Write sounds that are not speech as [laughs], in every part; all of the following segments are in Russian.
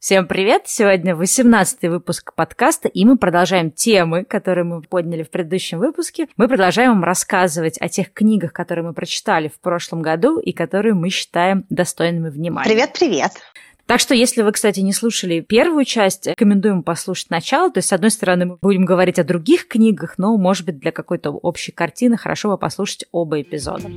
Всем привет! Сегодня 18 выпуск подкаста, и мы продолжаем темы, которые мы подняли в предыдущем выпуске. Мы продолжаем вам рассказывать о тех книгах, которые мы прочитали в прошлом году и которые мы считаем достойными внимания. Привет-привет! Так что, если вы, кстати, не слушали первую часть, рекомендуем послушать начало. То есть, с одной стороны, мы будем говорить о других книгах, но, может быть, для какой-то общей картины хорошо бы послушать оба эпизода.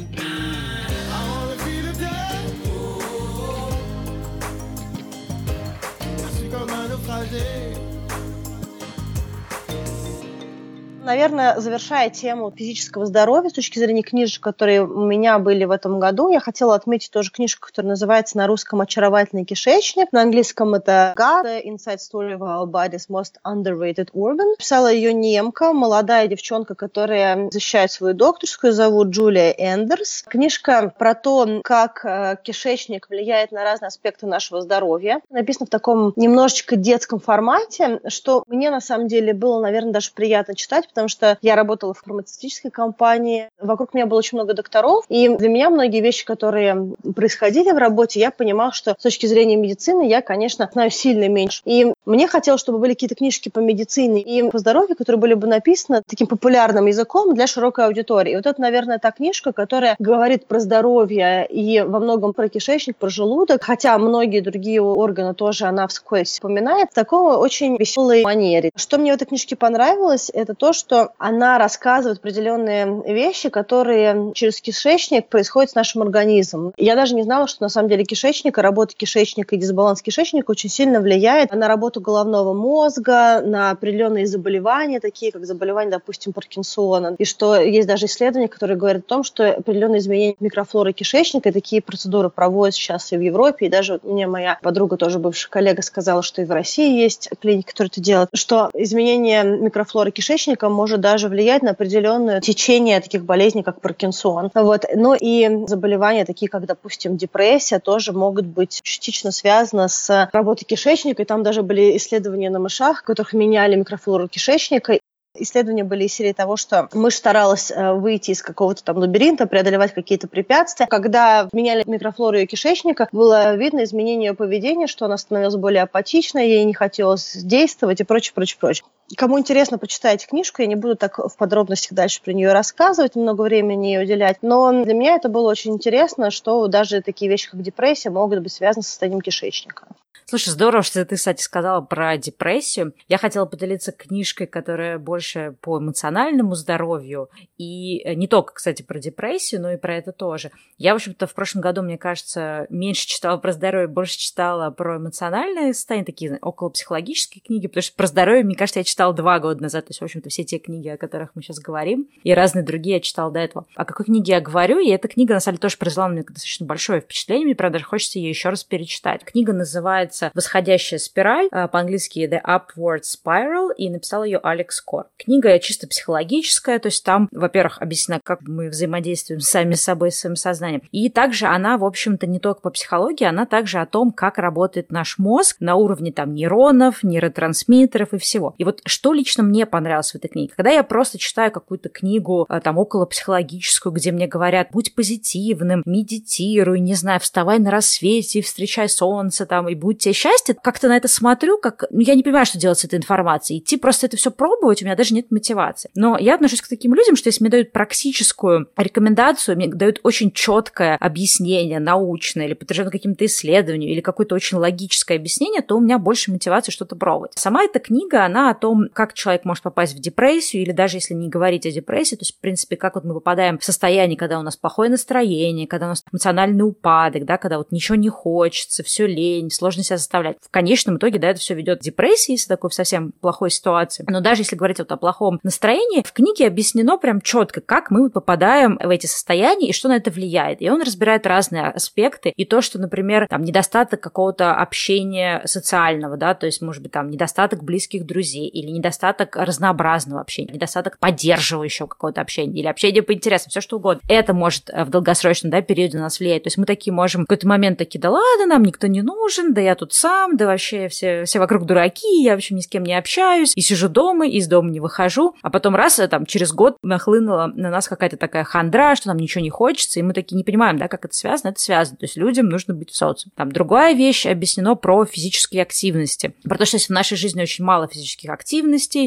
Наверное, завершая тему физического здоровья с точки зрения книжек, которые у меня были в этом году, я хотела отметить тоже книжку, которая называется на русском «Очаровательный кишечник». На английском это «God, the Inside Story of Our Body's Most Underrated Organ». Писала ее немка, молодая девчонка, которая защищает свою докторскую, зовут Джулия Эндерс. Книжка про то, как э, кишечник влияет на разные аспекты нашего здоровья. Написана в таком немножечко детском формате, что мне на самом деле было, наверное, даже приятно читать, потому что я работала в фармацевтической компании, вокруг меня было очень много докторов, и для меня многие вещи, которые происходили в работе, я понимала, что с точки зрения медицины я, конечно, знаю сильно меньше. И мне хотелось, чтобы были какие-то книжки по медицине и по здоровью, которые были бы написаны таким популярным языком для широкой аудитории. И вот это, наверное, та книжка, которая говорит про здоровье и во многом про кишечник, про желудок, хотя многие другие органы тоже она вскользь упоминает, в такой очень веселой манере. Что мне в этой книжке понравилось, это то, что что она рассказывает определенные вещи, которые через кишечник происходят с нашим организмом. Я даже не знала, что на самом деле кишечник, работа кишечника и дисбаланс кишечника очень сильно влияет на работу головного мозга, на определенные заболевания, такие как заболевания, допустим, Паркинсона. И что есть даже исследования, которые говорят о том, что определенные изменения микрофлоры кишечника, и такие процедуры проводят сейчас и в Европе, и даже мне моя подруга, тоже бывшая коллега, сказала, что и в России есть клиники, которые это делают, что изменение микрофлоры кишечника может даже влиять на определенное течение таких болезней, как Паркинсон. Вот. Ну и заболевания, такие как, допустим, депрессия, тоже могут быть частично связаны с работой кишечника. И там даже были исследования на мышах, в которых меняли микрофлору кишечника, Исследования были из серии того, что мышь старалась э, выйти из какого-то там лабиринта, преодолевать какие-то препятствия. Когда меняли микрофлору ее кишечника, было видно изменение ее поведения, что она становилась более апатичной, ей не хотелось действовать и прочее, прочее, прочее. Кому интересно, почитайте книжку. Я не буду так в подробностях дальше про нее рассказывать, много времени ей уделять. Но для меня это было очень интересно, что даже такие вещи, как депрессия, могут быть связаны с состоянием кишечника. Слушай, здорово, что ты, кстати, сказала про депрессию. Я хотела поделиться книжкой, которая больше по эмоциональному здоровью. И э, не только, кстати, про депрессию, но и про это тоже. Я, в общем-то, в прошлом году, мне кажется, меньше читала про здоровье, больше читала про эмоциональное состояние, такие около психологические книги, потому что про здоровье, мне кажется, я читала два года назад. То есть, в общем-то, все те книги, о которых мы сейчас говорим, и разные другие я читала до этого. О какой книге я говорю, и эта книга, на самом деле, тоже произвела на меня достаточно большое впечатление. Мне, правда, хочется ее еще раз перечитать. Книга называется называется «Восходящая спираль», а, по-английски «The Upward Spiral», и написал ее Алекс Кор. Книга чисто психологическая, то есть там, во-первых, объяснено, как мы взаимодействуем сами с собой, с своим сознанием. И также она, в общем-то, не только по психологии, она также о том, как работает наш мозг на уровне там нейронов, нейротрансмиттеров и всего. И вот что лично мне понравилось в этой книге? Когда я просто читаю какую-то книгу а, там около психологическую, где мне говорят, будь позитивным, медитируй, не знаю, вставай на рассвете, встречай солнце там и будь тебе счастье, как-то на это смотрю, как... Ну, я не понимаю, что делать с этой информацией. Идти просто это все пробовать, у меня даже нет мотивации. Но я отношусь к таким людям, что если мне дают практическую рекомендацию, мне дают очень четкое объяснение, научное или подтвержденное каким-то исследованием, или какое-то очень логическое объяснение, то у меня больше мотивации что-то пробовать. Сама эта книга, она о том, как человек может попасть в депрессию, или даже если не говорить о депрессии, то есть, в принципе, как вот мы попадаем в состояние, когда у нас плохое настроение, когда у нас эмоциональный упадок, да, когда вот ничего не хочется, все лень, сложно себя заставлять. В конечном итоге, да, это все ведет к депрессии, если такой совсем плохой ситуации. Но даже если говорить вот о плохом настроении, в книге объяснено прям четко, как мы попадаем в эти состояния и что на это влияет. И он разбирает разные аспекты. И то, что, например, там недостаток какого-то общения социального, да, то есть, может быть, там недостаток близких друзей или недостаток разнообразного общения, недостаток поддерживающего какого-то общения или общения по интересам, все что угодно. Это может в долгосрочном да, периоде на нас влиять. То есть мы такие можем в какой-то момент такие, да ладно, нам никто не нужен, да я тут тут сам, да вообще все, все вокруг дураки, я вообще ни с кем не общаюсь, и сижу дома, и из дома не выхожу. А потом раз, э, там, через год нахлынула на нас какая-то такая хандра, что нам ничего не хочется, и мы такие не понимаем, да, как это связано, это связано. То есть людям нужно быть в социуме. Там другая вещь объяснено про физические активности. Про то, что если в нашей жизни очень мало физических активностей,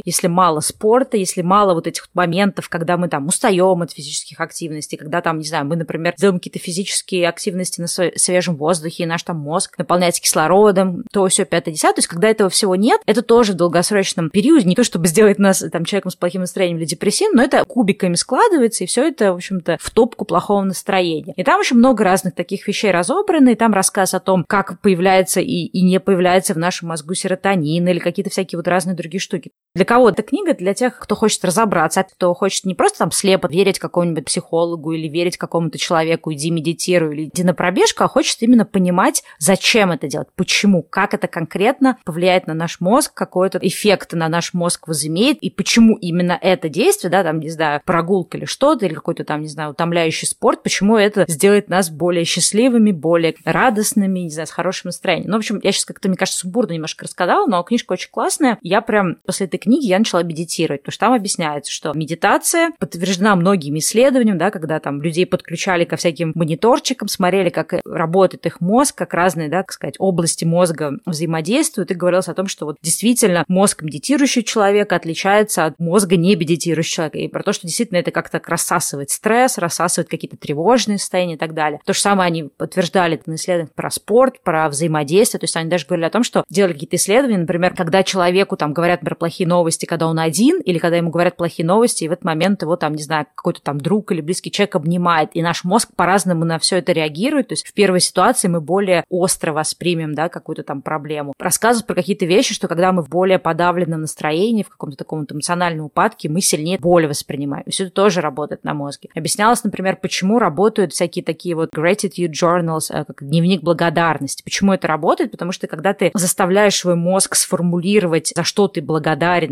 если мало спорта, если мало вот этих моментов, когда мы там устаем от физических активностей, когда там, не знаю, мы, например, делаем какие-то физические активности на свежем воздухе, и наш там мозг наполняется кислородом, то все 5 10 То есть, когда этого всего нет, это тоже в долгосрочном периоде, не то чтобы сделать нас там человеком с плохим настроением или депрессивным, но это кубиками складывается, и все это, в общем-то, в топку плохого настроения. И там очень много разных таких вещей разобраны, и там рассказ о том, как появляется и, и не появляется в нашем мозгу серотонин или какие-то всякие вот разные другие штуки. Для кого эта книга? Для тех, кто хочет разобраться, кто хочет не просто там слепо верить какому-нибудь психологу или верить какому-то человеку, иди медитируй или иди на пробежку, а хочет именно понимать, зачем это делать, почему, как это конкретно повлияет на наш мозг, какой то эффект на наш мозг возымеет, и почему именно это действие, да, там, не знаю, прогулка или что-то, или какой-то там, не знаю, утомляющий спорт, почему это сделает нас более счастливыми, более радостными, не знаю, с хорошим настроением. Ну, в общем, я сейчас как-то, мне кажется, сумбурно немножко рассказала, но книжка очень классная. Я прям после этой книги я начала медитировать, потому что там объясняется, что медитация подтверждена многими исследованиями, да, когда там людей подключали ко всяким мониторчикам, смотрели, как работает их мозг, как разные, да, так сказать, области мозга взаимодействуют, и говорилось о том, что вот действительно мозг медитирующего человека отличается от мозга не медитирующего человека, и про то, что действительно это как-то рассасывает стресс, рассасывает какие-то тревожные состояния и так далее. То же самое они подтверждали на исследованиях про спорт, про взаимодействие, то есть они даже говорили о том, что делали какие-то исследования, например, когда человеку там говорят, например, плохие новости, когда он один, или когда ему говорят плохие новости, и в этот момент его там, не знаю, какой-то там друг или близкий человек обнимает, и наш мозг по-разному на все это реагирует. То есть в первой ситуации мы более остро воспримем, да, какую-то там проблему. Рассказывают про какие-то вещи, что когда мы в более подавленном настроении, в каком-то таком эмоциональном упадке, мы сильнее боль воспринимаем. Все это тоже работает на мозге. Объяснялось, например, почему работают всякие такие вот gratitude journals, э, как дневник благодарности. Почему это работает? Потому что когда ты заставляешь свой мозг сформулировать, за что ты благодарен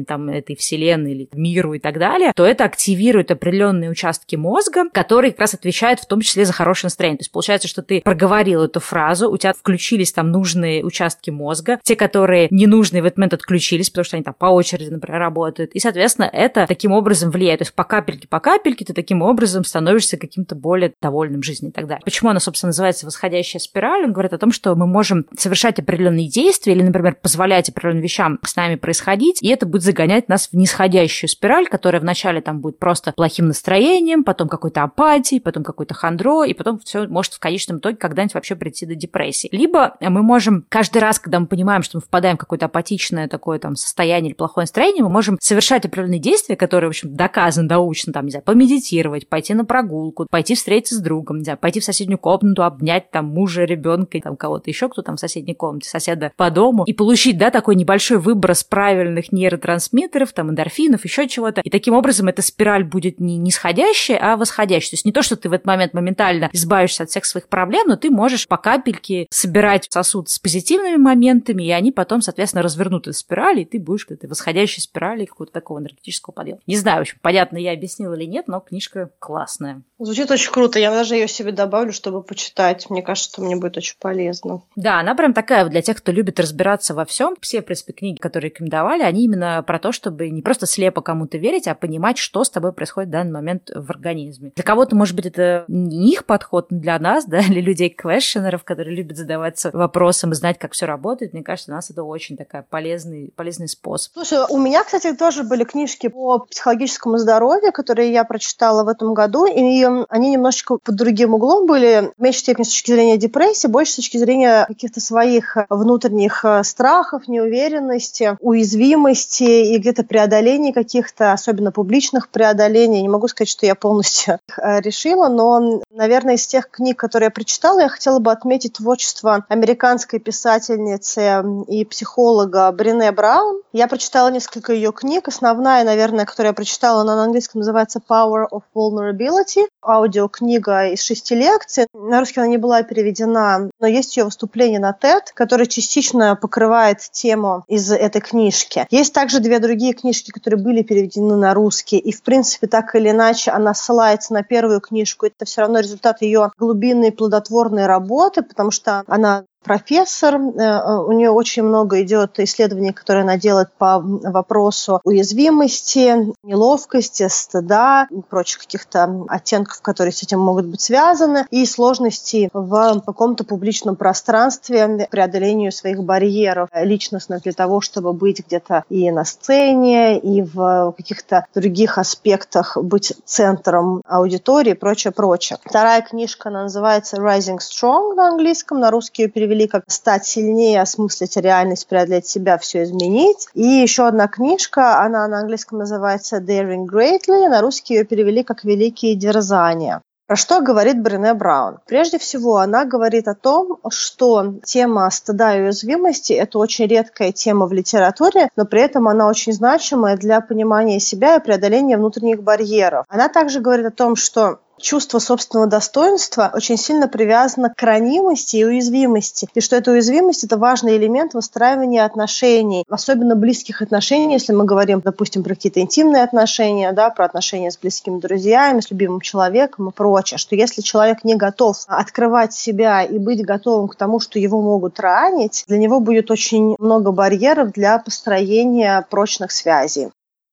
там этой вселенной или миру и так далее, то это активирует определенные участки мозга, которые как раз отвечают в том числе за хорошее настроение. То есть получается, что ты проговорил эту фразу, у тебя включились там нужные участки мозга, те, которые ненужные в этот момент отключились, потому что они там по очереди, например, работают. И, соответственно, это таким образом влияет. То есть по капельке, по капельке ты таким образом становишься каким-то более довольным жизнью и так далее. Почему она, собственно, называется восходящая спираль? Он говорит о том, что мы можем совершать определенные действия или, например, позволять определенным вещам с нами происходить, и это будет загонять нас в нисходящую спираль, которая вначале там будет просто плохим настроением, потом какой-то апатией, потом какой-то хандро, и потом все может в конечном итоге когда-нибудь вообще прийти до депрессии. Либо мы можем каждый раз, когда мы понимаем, что мы впадаем в какое-то апатичное такое там состояние или плохое настроение, мы можем совершать определенные действия, которые, в общем, доказаны научно, там, не знаю, помедитировать, пойти на прогулку, пойти встретиться с другом, не знаю, пойти в соседнюю комнату, обнять там мужа, ребенка, там кого-то еще, кто там в соседней комнате, соседа по дому, и получить, да, такой небольшой выброс правильных нейротрансмиттеров, там, эндорфинов, еще чего-то. И таким образом эта спираль будет не нисходящая, а восходящая. То есть не то, что ты в этот момент моментально избавишься от всех своих проблем, но ты можешь по капельке собирать сосуд с позитивными моментами, и они потом, соответственно, развернут эту спираль, и ты будешь в этой восходящей спирали какого-то такого энергетического подъема. Не знаю, в общем, понятно, я объяснила или нет, но книжка классная. Звучит очень круто. Я даже ее себе добавлю, чтобы почитать. Мне кажется, мне будет очень полезно. Да, она прям такая для тех, кто любит разбираться во всем. Все, в принципе, книги, которые рекомендовали, они именно про то, чтобы не просто слепо кому-то верить, а понимать, что с тобой происходит в данный момент в организме. Для кого-то, может быть, это не их подход, но для нас, [laughs] да, для людей квешенеров, которые любят задаваться вопросом и знать, как все работает, мне кажется, у нас это очень такая полезный, полезный способ. Слушай, у меня, кстати, тоже были книжки по психологическому здоровью, которые я прочитала в этом году, и они немножечко под другим углом были, в меньшей степени с точки зрения депрессии, больше с точки зрения каких-то своих внутренних э, страхов, неуверенности, уязвимости и где-то преодолений каких-то, особенно публичных преодолений. Не могу сказать, что я полностью [laughs] э, решила, но, наверное, из тех книг, которые я прочитала, я хотела бы отметить творчество американской писательницы и психолога Брене Браун. Я прочитала несколько ее книг. Основная, наверное, которую я прочитала, она на английском называется Power of Vulnerability. Аудиокнига из шести лекций. На русский она не была переведена, но есть ее выступление на TED, которое частично покрывает тему из этой книжки. Есть также две другие книжки, которые были переведены на русский, и, в принципе, так или иначе, она ссылается на первую книжку. Это все равно результат ее глубинной плодотворной работы, потому что она профессор, э, у нее очень много идет исследований, которые она делает по вопросу уязвимости, неловкости, стыда и прочих каких-то оттенков, которые с этим могут быть связаны, и сложностей в каком-то публичном пространстве, преодолению своих барьеров личностных для того, чтобы быть где-то и на сцене, и в каких-то других аспектах быть центром аудитории и прочее, прочее. Вторая книжка, она называется Rising Strong на английском, на русский ее перевели как «Стать сильнее, осмыслить реальность, преодолеть себя, все изменить». И еще одна книжка, она на английском называется Daring Greatly, на русский ее перевели как «Великие дерзания». Про что говорит Брене Браун? Прежде всего, она говорит о том, что тема стыда и уязвимости – это очень редкая тема в литературе, но при этом она очень значимая для понимания себя и преодоления внутренних барьеров. Она также говорит о том, что чувство собственного достоинства очень сильно привязано к ранимости и уязвимости. И что эта уязвимость – это важный элемент выстраивания отношений, особенно близких отношений, если мы говорим, допустим, про какие-то интимные отношения, да, про отношения с близкими друзьями, с любимым человеком и прочее, что если человек не готов открывать себя и быть готовым к тому, что его могут ранить, для него будет очень много барьеров для построения прочных связей.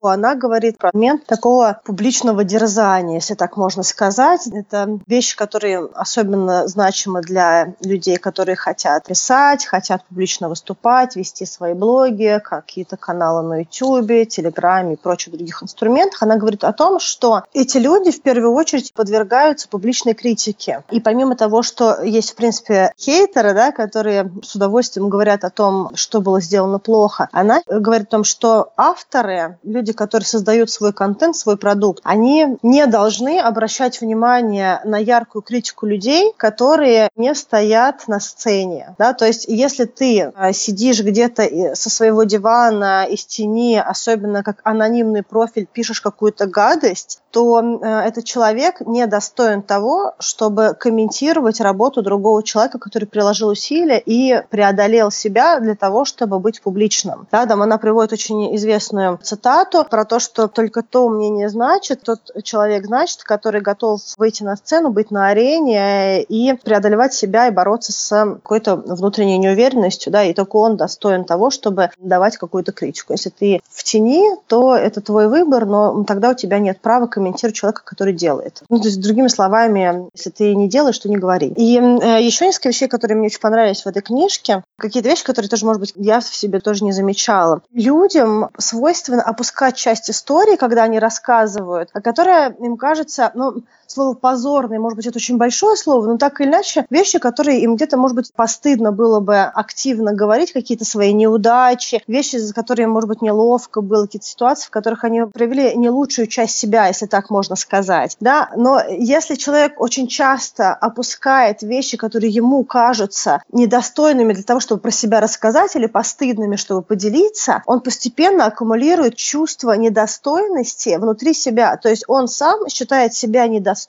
Она говорит про момент такого публичного дерзания, если так можно сказать. Это вещи, которые особенно значимы для людей, которые хотят писать, хотят публично выступать, вести свои блоги, какие-то каналы на YouTube, Телеграме и прочих других инструментах. Она говорит о том, что эти люди в первую очередь подвергаются публичной критике. И помимо того, что есть, в принципе, хейтеры, да, которые с удовольствием говорят о том, что было сделано плохо, она говорит о том, что авторы, люди, люди, которые создают свой контент, свой продукт, они не должны обращать внимание на яркую критику людей, которые не стоят на сцене. Да? То есть если ты а, сидишь где-то со своего дивана из тени, особенно как анонимный профиль, пишешь какую-то гадость, то э, этот человек не достоин того, чтобы комментировать работу другого человека, который приложил усилия и преодолел себя для того, чтобы быть публичным. Да, там она приводит очень известную цитату про то, что только то мнение значит, тот человек значит, который готов выйти на сцену, быть на арене и преодолевать себя и бороться с какой-то внутренней неуверенностью, да, и только он достоин того, чтобы давать какую-то критику. Если ты в тени, то это твой выбор, но тогда у тебя нет права комментировать человека, который делает. Ну, то есть, другими словами, если ты не делаешь, то не говори. И э, еще несколько вещей, которые мне очень понравились в этой книжке, какие-то вещи, которые тоже, может быть, я в себе тоже не замечала. Людям свойственно опускать часть истории, когда они рассказывают, а которая им кажется, ну, слово позорное, может быть, это очень большое слово, но так или иначе, вещи, которые им где-то, может быть, постыдно было бы активно говорить, какие-то свои неудачи, вещи, за которые, может быть, неловко было, какие-то ситуации, в которых они проявили не лучшую часть себя, если так можно сказать, да, но если человек очень часто опускает вещи, которые ему кажутся недостойными для того, чтобы про себя рассказать или постыдными, чтобы поделиться, он постепенно аккумулирует чувство недостойности внутри себя, то есть он сам считает себя недостойным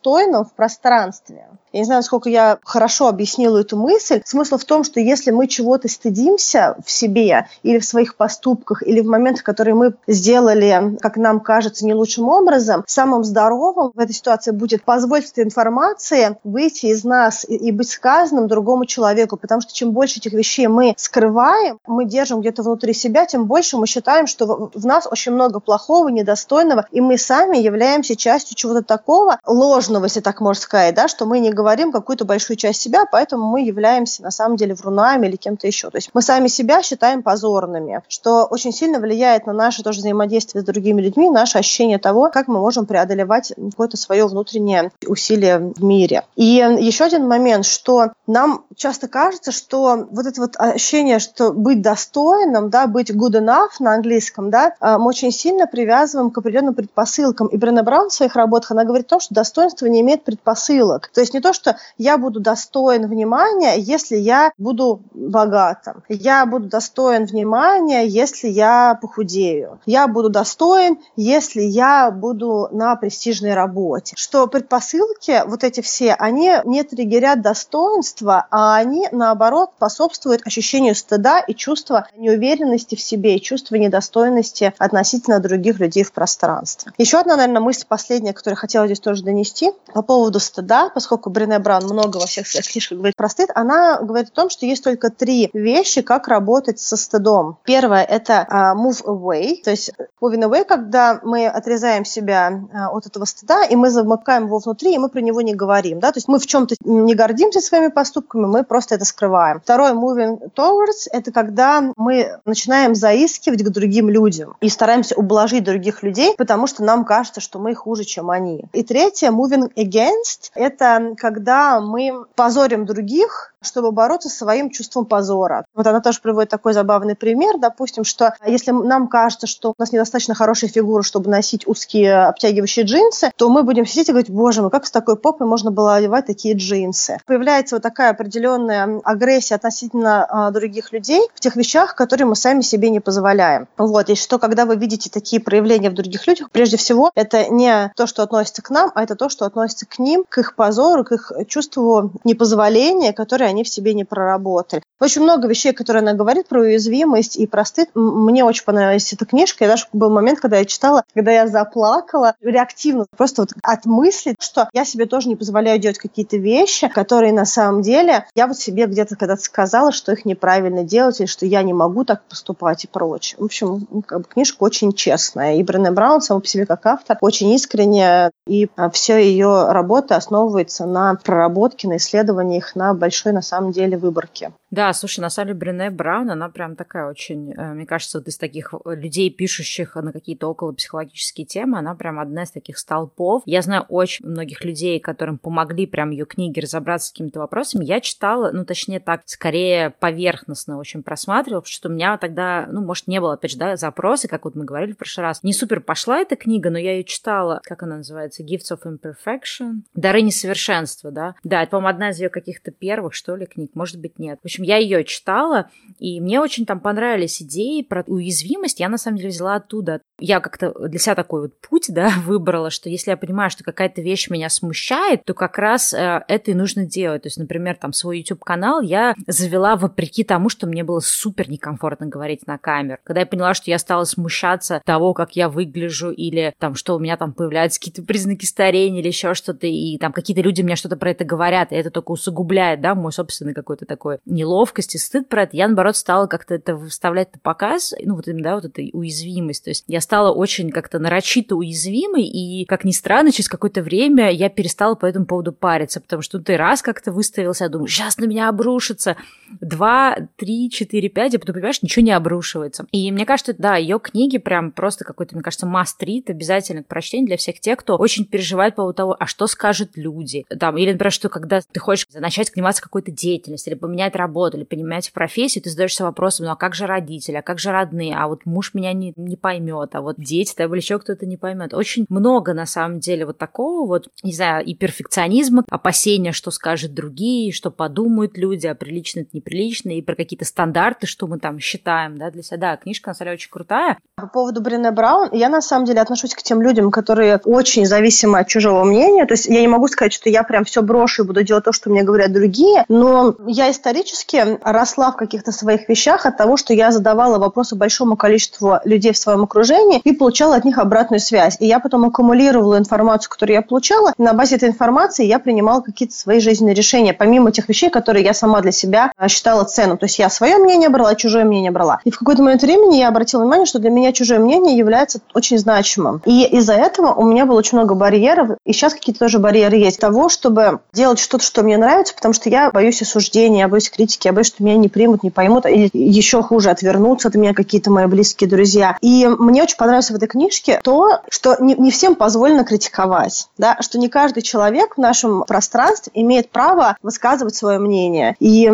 в пространстве. Я не знаю, сколько я хорошо объяснила эту мысль. Смысл в том, что если мы чего-то стыдимся в себе или в своих поступках, или в моментах, которые мы сделали, как нам кажется, не лучшим образом, самым здоровым в этой ситуации будет позволить этой информации выйти из нас и, быть сказанным другому человеку. Потому что чем больше этих вещей мы скрываем, мы держим где-то внутри себя, тем больше мы считаем, что в нас очень много плохого, недостойного, и мы сами являемся частью чего-то такого ложного, если так можно сказать, да, что мы не какую-то большую часть себя, поэтому мы являемся на самом деле врунами или кем-то еще. То есть мы сами себя считаем позорными, что очень сильно влияет на наше тоже взаимодействие с другими людьми, наше ощущение того, как мы можем преодолевать какое-то свое внутреннее усилие в мире. И еще один момент, что нам часто кажется, что вот это вот ощущение, что быть достойным, да, быть good enough на английском, да, а, мы очень сильно привязываем к определенным предпосылкам. И Бренна Браун в своих работах, она говорит о том, что достоинство не имеет предпосылок. То есть не то, что я буду достоин внимания, если я буду богатым. Я буду достоин внимания, если я похудею. Я буду достоин, если я буду на престижной работе. Что предпосылки, вот эти все, они не триггерят достоинства, а они, наоборот, способствуют ощущению стыда и чувства неуверенности в себе, и чувства недостойности относительно других людей в пространстве. Еще одна, наверное, мысль последняя, которую я хотела здесь тоже донести по поводу стыда, поскольку Брене Браун много во всех своих книжках говорит про стыд, она говорит о том, что есть только три вещи, как работать со стыдом. Первое – это uh, move away, то есть moving away, когда мы отрезаем себя uh, от этого стыда, и мы замыкаем его внутри, и мы про него не говорим. Да? То есть мы в чем-то не гордимся своими поступками, мы просто это скрываем. Второе – moving towards – это когда мы начинаем заискивать к другим людям и стараемся ублажить других людей, потому что нам кажется, что мы хуже, чем они. И третье – moving against – это когда мы позорим других, чтобы бороться с своим чувством позора. Вот она тоже приводит такой забавный пример, допустим, что если нам кажется, что у нас недостаточно хорошая фигура, чтобы носить узкие обтягивающие джинсы, то мы будем сидеть и говорить, боже мой, как с такой попой можно было одевать такие джинсы. Появляется вот такая определенная агрессия относительно а, других людей в тех вещах, которые мы сами себе не позволяем. Вот, и что когда вы видите такие проявления в других людях, прежде всего, это не то, что относится к нам, а это то, что относится к ним, к их позору, к их чувству непозволения, которое они в себе не проработали. Очень много вещей, которые она говорит про уязвимость и про стыд. Мне очень понравилась эта книжка. И даже был момент, когда я читала, когда я заплакала реактивно, просто вот от мысли, что я себе тоже не позволяю делать какие-то вещи, которые на самом деле я вот себе где-то когда-то сказала, что их неправильно делать, или что я не могу так поступать и прочее. В общем, как бы книжка очень честная. И Брене Браун сама по себе как автор очень искренне, и а, все ее работа основывается на проработке, на исследованиях, на большой, на самом деле, выборке. Да, слушай, на самом деле Брене Браун, она прям такая очень, э, мне кажется, вот из таких э, людей, пишущих на какие-то около психологические темы, она прям одна из таких столпов. Я знаю очень многих людей, которым помогли прям ее книги разобраться с какими-то вопросами. Я читала, ну, точнее так, скорее поверхностно очень просматривала, потому что у меня тогда, ну, может, не было, опять же, да, запросы, как вот мы говорили в прошлый раз. Не супер пошла эта книга, но я ее читала, как она называется, Gifts of Imperfection, Дары несовершенства, да. Да, это, по-моему, одна из ее каких-то первых, что ли, книг, может быть, нет. В общем, я ее читала, и мне очень там понравились идеи про уязвимость. Я, на самом деле, взяла оттуда. Я как-то для себя такой вот путь, да, [laughs] выбрала, что если я понимаю, что какая-то вещь меня смущает, то как раз э, это и нужно делать. То есть, например, там свой YouTube-канал я завела вопреки тому, что мне было супер некомфортно говорить на камеру. Когда я поняла, что я стала смущаться того, как я выгляжу, или там, что у меня там появляются какие-то признаки старения или еще что-то, и там какие-то люди мне что-то про это говорят, и это только усугубляет, да, мой собственный какой-то такой неловкость и стыд про это. Я, наоборот, стала как-то это выставлять на показ, ну, вот да, вот эта уязвимость. То есть я стала очень как-то нарочито уязвимой, и, как ни странно, через какое-то время я перестала по этому поводу париться, потому что ты раз как-то выставился, я думаю, сейчас на меня обрушится. Два, три, четыре, пять, а потом, понимаешь, ничего не обрушивается. И мне кажется, да, ее книги прям просто какой-то, мне кажется, must-read, обязательно к прочтению для всех тех, кто очень переживает по поводу того, а что скажут люди. Там, или, например, что когда ты хочешь начать заниматься какой-то деятельностью, или поменять работу, или поменять профессию, ты задаешься вопросом, ну а как же родители, а как же родные, а вот муж меня не, не поймет, а вот дети, там, или еще кто-то не поймет. Очень много, на самом деле, вот такого вот, не знаю, и перфекционизма, опасения, что скажут другие, что подумают люди, а прилично это неприлично, и про какие-то стандарты, что мы там считаем, да, для себя. Да, книжка, на самом деле, очень крутая. По поводу Брене Браун, я, на самом деле, отношусь к тем людям, которые очень зависимы от чужого мнения, то есть я не могу сказать, что я прям все брошу и буду делать то, что мне говорят другие, но я исторически росла в каких-то своих вещах от того, что я задавала вопросы большому количеству людей в своем окружении и получала от них обратную связь. И я потом аккумулировала информацию, которую я получала, и на базе этой информации я принимала какие-то свои жизненные решения, помимо тех вещей, которые я сама для себя а, считала ценным. То есть я свое мнение брала, чужое мнение брала. И в какой-то момент времени я обратила внимание, что для меня чужое мнение является очень значимым. И из-за этого у меня было очень много барьеров, и сейчас какие-то тоже барьеры есть того, чтобы делать что-то, что мне нравится, потому что я боюсь осуждения, я боюсь критики, я боюсь, что меня не примут, не поймут, или еще хуже, отвернутся от меня какие-то мои близкие друзья. И мне очень понравилось в этой книжке то, что не, не всем позволено критиковать, да, что не каждый человек в нашем пространстве имеет право высказывать свое мнение. И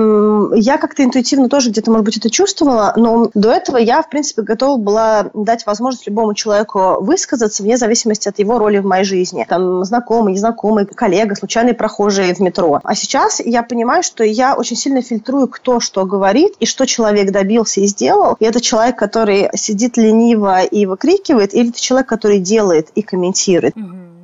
я как-то интуитивно тоже где-то, может быть, это чувствовала, но до этого я, в принципе, готова была дать возможность любому человеку высказаться вне зависимости от его роли в моей жизни. Там знакомый, незнакомый, коллега, случайный прохожий в метро. А сейчас я понимаю, что я очень сильно фильтрую, кто что говорит и что человек добился и сделал. И это человек, который сидит лениво и выкрикивает, или это человек, который делает и комментирует.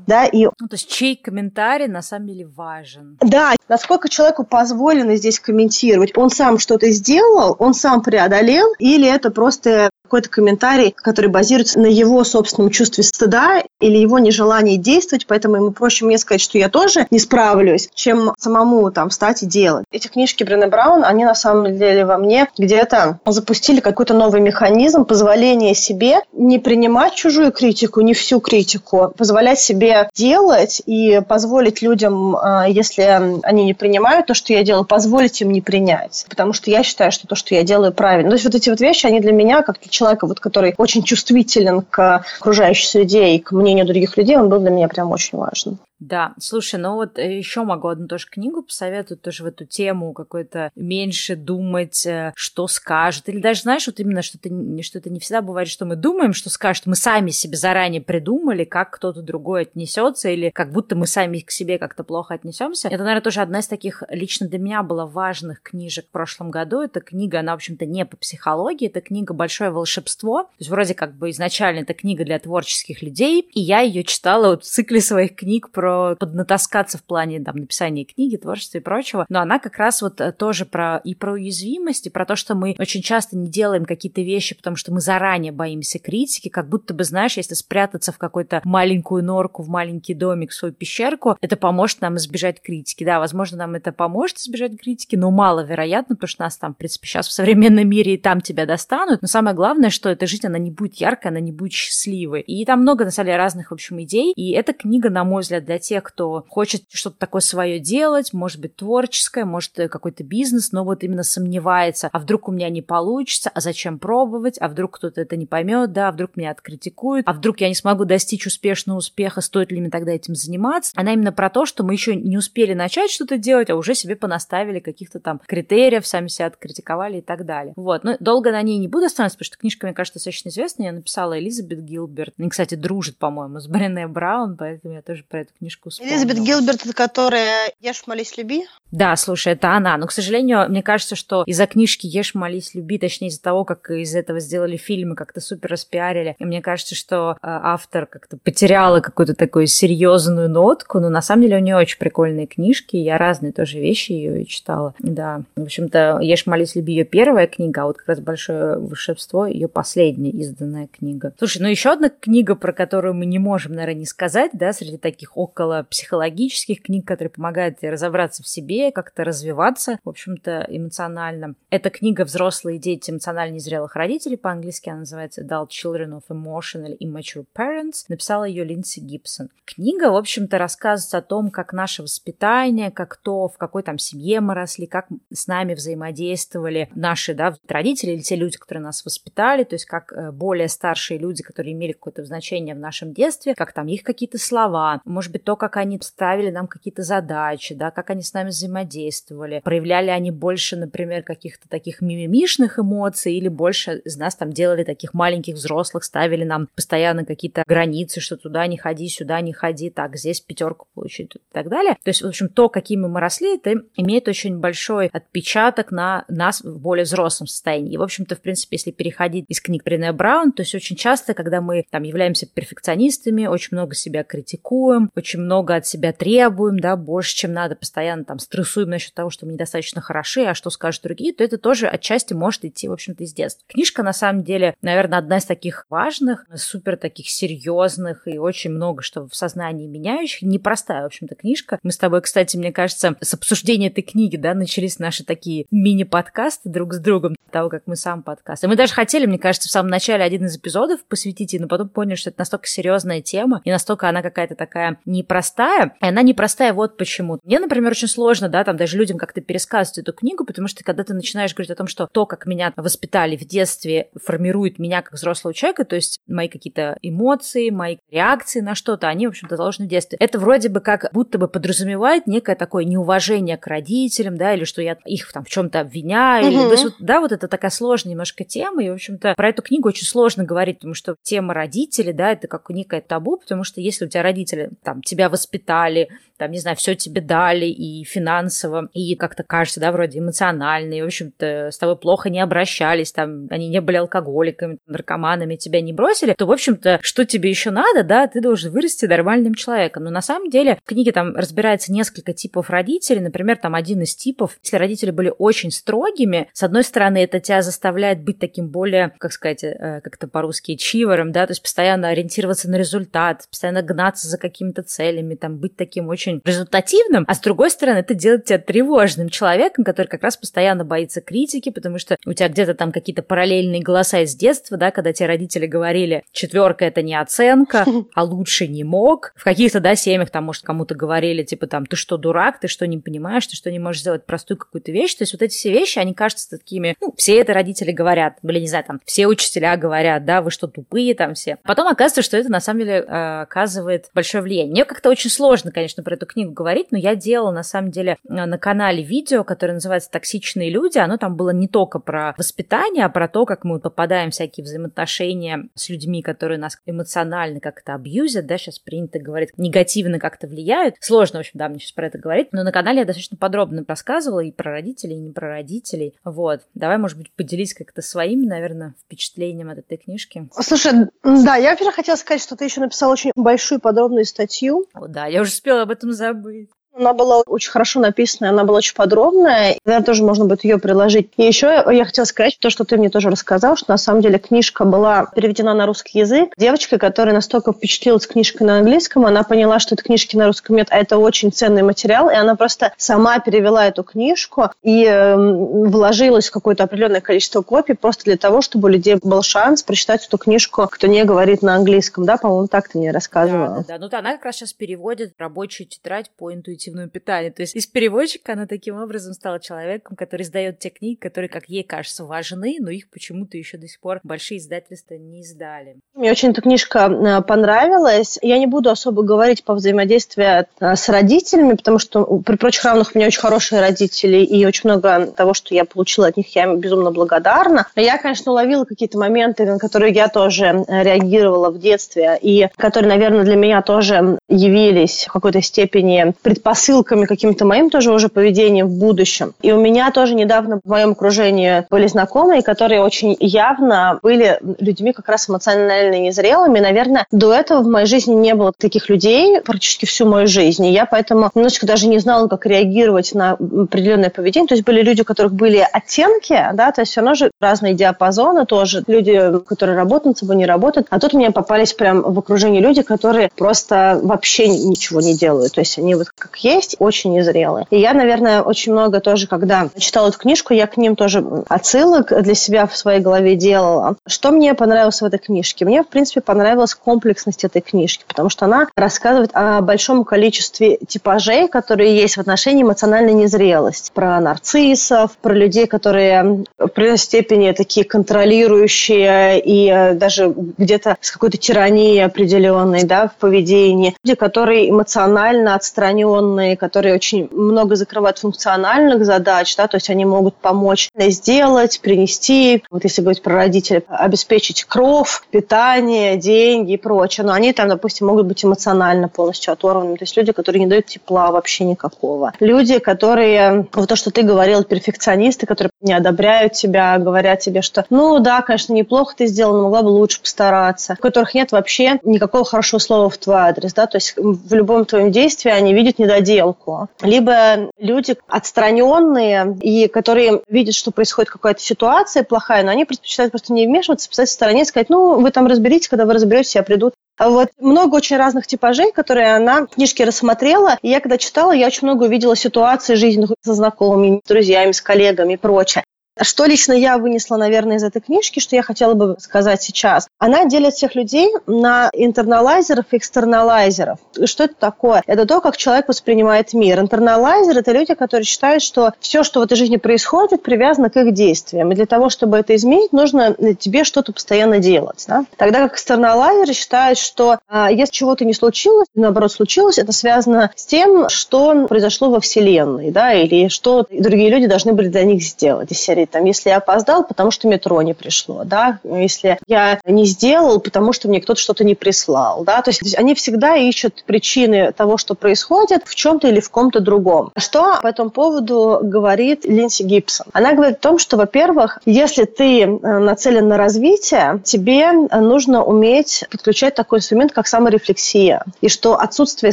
Да, и... Ну, то есть чей комментарий на самом деле важен. Да, насколько человеку позволено здесь комментировать. Он сам что-то сделал, он сам преодолел, или это просто какой-то комментарий, который базируется на его собственном чувстве стыда или его нежелании действовать, поэтому ему проще мне сказать, что я тоже не справлюсь, чем самому там встать и делать. Эти книжки Брене Браун, они на самом деле во мне где-то запустили какой-то новый механизм позволения себе не принимать чужую критику, не всю критику, позволять себе делать и позволить людям, а, если они не принимают то, что я делаю, позволить им не принять. Потому что я считаю, что то, что я делаю, правильно. То есть вот эти вот вещи, они для меня, как для человека, вот, который очень чувствителен к окружающей среде и к мнению других людей, он был для меня прям очень важен. Да, слушай, ну вот э, еще могу одну тоже книгу посоветовать, тоже в эту тему какой-то меньше думать, э, что скажет. Или даже, знаешь, вот именно что-то, что не всегда бывает, что мы думаем, что скажет. Мы сами себе заранее придумали, как кто-то другой отнесется, или как будто мы сами к себе как-то плохо отнесемся. Это, наверное, тоже одна из таких лично для меня была важных книжек в прошлом году. Эта книга, она, в общем-то, не по психологии, это книга «Большое волшебство». То есть вроде как бы изначально это книга для творческих людей, и я ее читала вот в цикле своих книг про про поднатаскаться в плане там, написания книги, творчества и прочего, но она как раз вот э, тоже про и про уязвимость, и про то, что мы очень часто не делаем какие-то вещи, потому что мы заранее боимся критики, как будто бы, знаешь, если спрятаться в какую-то маленькую норку, в маленький домик, в свою пещерку, это поможет нам избежать критики. Да, возможно, нам это поможет избежать критики, но маловероятно, потому что нас там, в принципе, сейчас в современном мире и там тебя достанут. Но самое главное, что эта жизнь, она не будет яркой, она не будет счастливой. И там много, на самом деле, разных, в общем, идей. И эта книга, на мой взгляд, для тех, кто хочет что-то такое свое делать, может быть, творческое, может, э, какой-то бизнес, но вот именно сомневается, а вдруг у меня не получится, а зачем пробовать, а вдруг кто-то это не поймет, да, а вдруг меня откритикуют, а вдруг я не смогу достичь успешного успеха, стоит ли мне тогда этим заниматься. Она именно про то, что мы еще не успели начать что-то делать, а уже себе понаставили каких-то там критериев, сами себя откритиковали и так далее. Вот, но долго на ней не буду останавливаться, потому что книжка, мне кажется, достаточно известная. Я написала Элизабет Гилберт. Они, кстати, дружит, по-моему, с Брене Браун, поэтому я тоже про эту книжку вспомнила. Элизабет Гилберт, это которая «Ешь, молись, люби»? Да, слушай, это она. Но, к сожалению, мне кажется, что из-за книжки «Ешь, молись, люби», точнее, из-за того, как из этого сделали фильмы, как-то супер распиарили, и мне кажется, что э, автор как-то потеряла какую-то такую серьезную нотку, но на самом деле у нее очень прикольные книжки, я разные тоже вещи ее читала. Да, в общем-то, «Ешь, молись, люби» ее первая книга, а вот как раз «Большое волшебство» ее последняя изданная книга. Слушай, ну еще одна книга, про которую мы не можем, наверное, не сказать, да, среди таких около психологических книг, которые помогают тебе разобраться в себе, как-то развиваться, в общем-то, эмоционально. Это книга «Взрослые дети эмоционально незрелых родителей», по-английски она называется Adult Children of Emotional Immature Parents. Написала ее Линдси Гибсон. Книга, в общем-то, рассказывает о том, как наше воспитание, как то, в какой там семье мы росли, как с нами взаимодействовали наши, да, родители или те люди, которые нас воспитали, то есть как э, более старшие люди, которые имели какое-то значение в нашем детстве, как там их какие-то слова, может быть, то, как они ставили нам какие-то задачи, да, как они с нами взаимодействовали, проявляли они больше, например, каких-то таких мимимишных эмоций или больше из нас там делали таких маленьких взрослых, ставили нам постоянно какие-то границы, что туда не ходи, сюда не ходи, так, здесь пятерку получить и так далее. То есть, в общем, то, какими мы росли, это имеет очень большой отпечаток на нас в более взрослом состоянии. И, в общем-то, в принципе, если переходить из книг Брене Браун, то есть очень часто, когда мы там являемся перфекционистами, очень много себя критикуем, очень много от себя требуем, да, больше, чем надо, постоянно там стрессуем насчет того, что мы недостаточно хороши, а что скажут другие, то это тоже отчасти может идти, в общем-то, из детства. Книжка, на самом деле, наверное, одна из таких важных, супер таких серьезных и очень много что в сознании меняющих. Непростая, в общем-то, книжка. Мы с тобой, кстати, мне кажется, с обсуждения этой книги, да, начались наши такие мини-подкасты друг с другом, того, как мы сам подкаст. И мы даже хотели, мне кажется, в самом начале один из эпизодов посвятить, но потом поняли, что это настолько серьезная тема, и настолько она какая-то такая непростая, и она непростая вот почему. Мне, например, очень сложно, да, там даже людям как-то пересказывать эту книгу, потому что когда ты начинаешь говорить о том, что то, как меня воспитали в детстве, формирует меня как взрослого человека, то есть мои какие-то эмоции, мои реакции на что-то, они, в общем-то, заложены в детстве. Это вроде бы как будто бы подразумевает некое такое неуважение к родителям, да, или что я их там в чем-то обвиняю, или, то есть, вот, да, вот это такая сложная немножко тема, и, в общем-то, про эту книгу очень сложно говорить, потому что тема родителей, да, это как некое табу, потому что если у тебя родители там тебя воспитали, там, не знаю, все тебе дали и финансово, и как-то кажется, да, вроде эмоционально, и, в общем-то, с тобой плохо не обращались, там, они не были алкоголиками, наркоманами, тебя не бросили, то, в общем-то, что тебе еще надо, да, ты должен вырасти нормальным человеком. Но на самом деле в книге там разбирается несколько типов родителей, например, там один из типов, если родители были очень строгими, с одной стороны, это тебя заставляет быть таким более, как сказать, э, как-то по-русски, чивером, да, то есть постоянно ориентироваться на результат, постоянно гнаться за какими-то целями, там, быть таким очень результативным, а с другой стороны, это делает тебя тревожным человеком, который как раз постоянно боится критики, потому что у тебя где-то там какие-то параллельные голоса из детства, да, когда тебе родители говорили, четверка это не оценка, [laughs] а лучше не мог. В каких-то, да, семьях там, может, кому-то говорили, типа там, ты что, дурак, ты что, не понимаешь, ты что, не можешь сделать простую какую-то вещь. То есть вот эти все вещи, они кажутся такими, ну, все это родители говорят, или, не знаю, там, все учителя говорят, да, вы что, тупые там все. Потом оказывается, что это на самом деле э, оказывает большое влияние. Мне как-то очень сложно, конечно, про эту книгу говорить, но я делала, на самом деле, на канале видео, которое называется «Токсичные люди». Оно там было не только про воспитание, а про то, как мы попадаем в всякие взаимоотношения с людьми, которые нас эмоционально как-то абьюзят, да, сейчас принято говорить, негативно как-то влияют. Сложно, в общем, да, мне сейчас про это говорить, но на канале я достаточно подробно рассказывала и про родителей, и не про родителей. Вот. Давай, может быть, поделись как-то своими, наверное, впечатлением от этой книжки. Слушай, да, я, во-первых, хотела сказать, что ты еще написала очень большую подробную статью. О, да, я уже успела об этом забыть. Она была очень хорошо написана, она была очень подробная. Наверное, тоже можно будет ее приложить. И еще я хотела сказать то, что ты мне тоже рассказал, что на самом деле книжка была переведена на русский язык. Девочка, которая настолько впечатлилась книжкой на английском, она поняла, что это книжки на русском нет, а это очень ценный материал, и она просто сама перевела эту книжку и э, вложилась в какое-то определенное количество копий просто для того, чтобы у людей был шанс прочитать эту книжку, кто не говорит на английском, да, по-моему, так ты мне рассказывала. Да, да, да. Ну, она как раз сейчас переводит рабочую тетрадь по интуитивному интуитивного питания. То есть из переводчика она таким образом стала человеком, который издает те книги, которые, как ей кажется, важны, но их почему-то еще до сих пор большие издательства не издали. Мне очень эта книжка э, понравилась. Я не буду особо говорить по взаимодействию э, с родителями, потому что при прочих равных у меня очень хорошие родители, и очень много того, что я получила от них, я им безумно благодарна. Я, конечно, уловила какие-то моменты, на которые я тоже э, реагировала в детстве, и которые, наверное, для меня тоже явились в какой-то степени предпосылкой предпосылками каким-то моим тоже уже поведением в будущем. И у меня тоже недавно в моем окружении были знакомые, которые очень явно были людьми как раз эмоционально незрелыми. Наверное, до этого в моей жизни не было таких людей практически всю мою жизнь. И я поэтому немножечко даже не знала, как реагировать на определенное поведение. То есть были люди, у которых были оттенки, да, то есть все равно же разные диапазоны тоже. Люди, которые работают с собой, не работают. А тут мне попались прям в окружении люди, которые просто вообще ничего не делают. То есть они вот как есть, очень незрелые. И я, наверное, очень много тоже, когда читала эту книжку, я к ним тоже отсылок для себя в своей голове делала. Что мне понравилось в этой книжке? Мне, в принципе, понравилась комплексность этой книжки, потому что она рассказывает о большом количестве типажей, которые есть в отношении эмоциональной незрелости. Про нарциссов, про людей, которые в определенной степени такие контролирующие и э, даже где-то с какой-то тиранией определенной да, в поведении. Люди, которые эмоционально отстранены данные, которые очень много закрывают функциональных задач, да, то есть они могут помочь сделать, принести, вот если говорить про родителей, обеспечить кров, питание, деньги и прочее, но они там, допустим, могут быть эмоционально полностью оторванными, то есть люди, которые не дают тепла вообще никакого. Люди, которые, вот то, что ты говорил, перфекционисты, которые не одобряют тебя, говорят тебе, что, ну да, конечно, неплохо ты сделал, но могла бы лучше постараться, у которых нет вообще никакого хорошего слова в твой адрес, да, то есть в любом твоем действии они видят недостаток недоделку. Либо люди отстраненные и которые видят, что происходит какая-то ситуация плохая, но они предпочитают просто не вмешиваться, писать в стороне и сказать, ну, вы там разберитесь, когда вы разберетесь, я приду. А вот много очень разных типажей, которые она в книжке рассмотрела. И я когда читала, я очень много увидела ситуаций жизненных со знакомыми, с друзьями, с коллегами и прочее. Что лично я вынесла, наверное, из этой книжки, что я хотела бы сказать сейчас? Она делит всех людей на интерналайзеров и экстерналайзеров. Что это такое? Это то, как человек воспринимает мир. Интерналайзер – это люди, которые считают, что все, что в этой жизни происходит, привязано к их действиям. И для того, чтобы это изменить, нужно тебе что-то постоянно делать. Да? Тогда как экстерналайзеры считают, что а, если чего-то не случилось, наоборот, случилось, это связано с тем, что произошло во Вселенной, да, или что другие люди должны были для них сделать из серии говорить, там, если я опоздал, потому что метро не пришло, да, если я не сделал, потому что мне кто-то что-то не прислал, да, то есть они всегда ищут причины того, что происходит в чем-то или в ком-то другом. Что по этому поводу говорит Линси Гибсон? Она говорит о том, что, во-первых, если ты э, нацелен на развитие, тебе нужно уметь подключать такой инструмент, как саморефлексия. И что отсутствие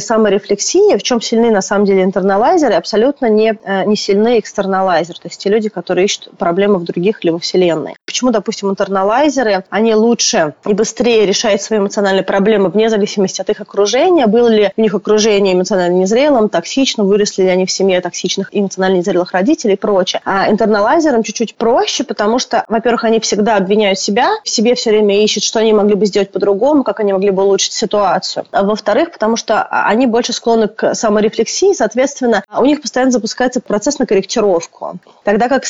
саморефлексии, в чем сильны на самом деле интерналайзеры, абсолютно не, э, не сильны экстерналайзеры, то есть те люди, которые ищут проблемы в других или во Вселенной. Почему, допустим, интерналайзеры, они лучше и быстрее решают свои эмоциональные проблемы вне зависимости от их окружения, было ли у них окружение эмоционально незрелым, токсичным, выросли ли они в семье токсичных эмоционально незрелых родителей и прочее. А интерналайзерам чуть-чуть проще, потому что, во-первых, они всегда обвиняют себя, в себе все время ищут, что они могли бы сделать по-другому, как они могли бы улучшить ситуацию. А во-вторых, потому что они больше склонны к саморефлексии, соответственно, у них постоянно запускается процесс на корректировку. Тогда как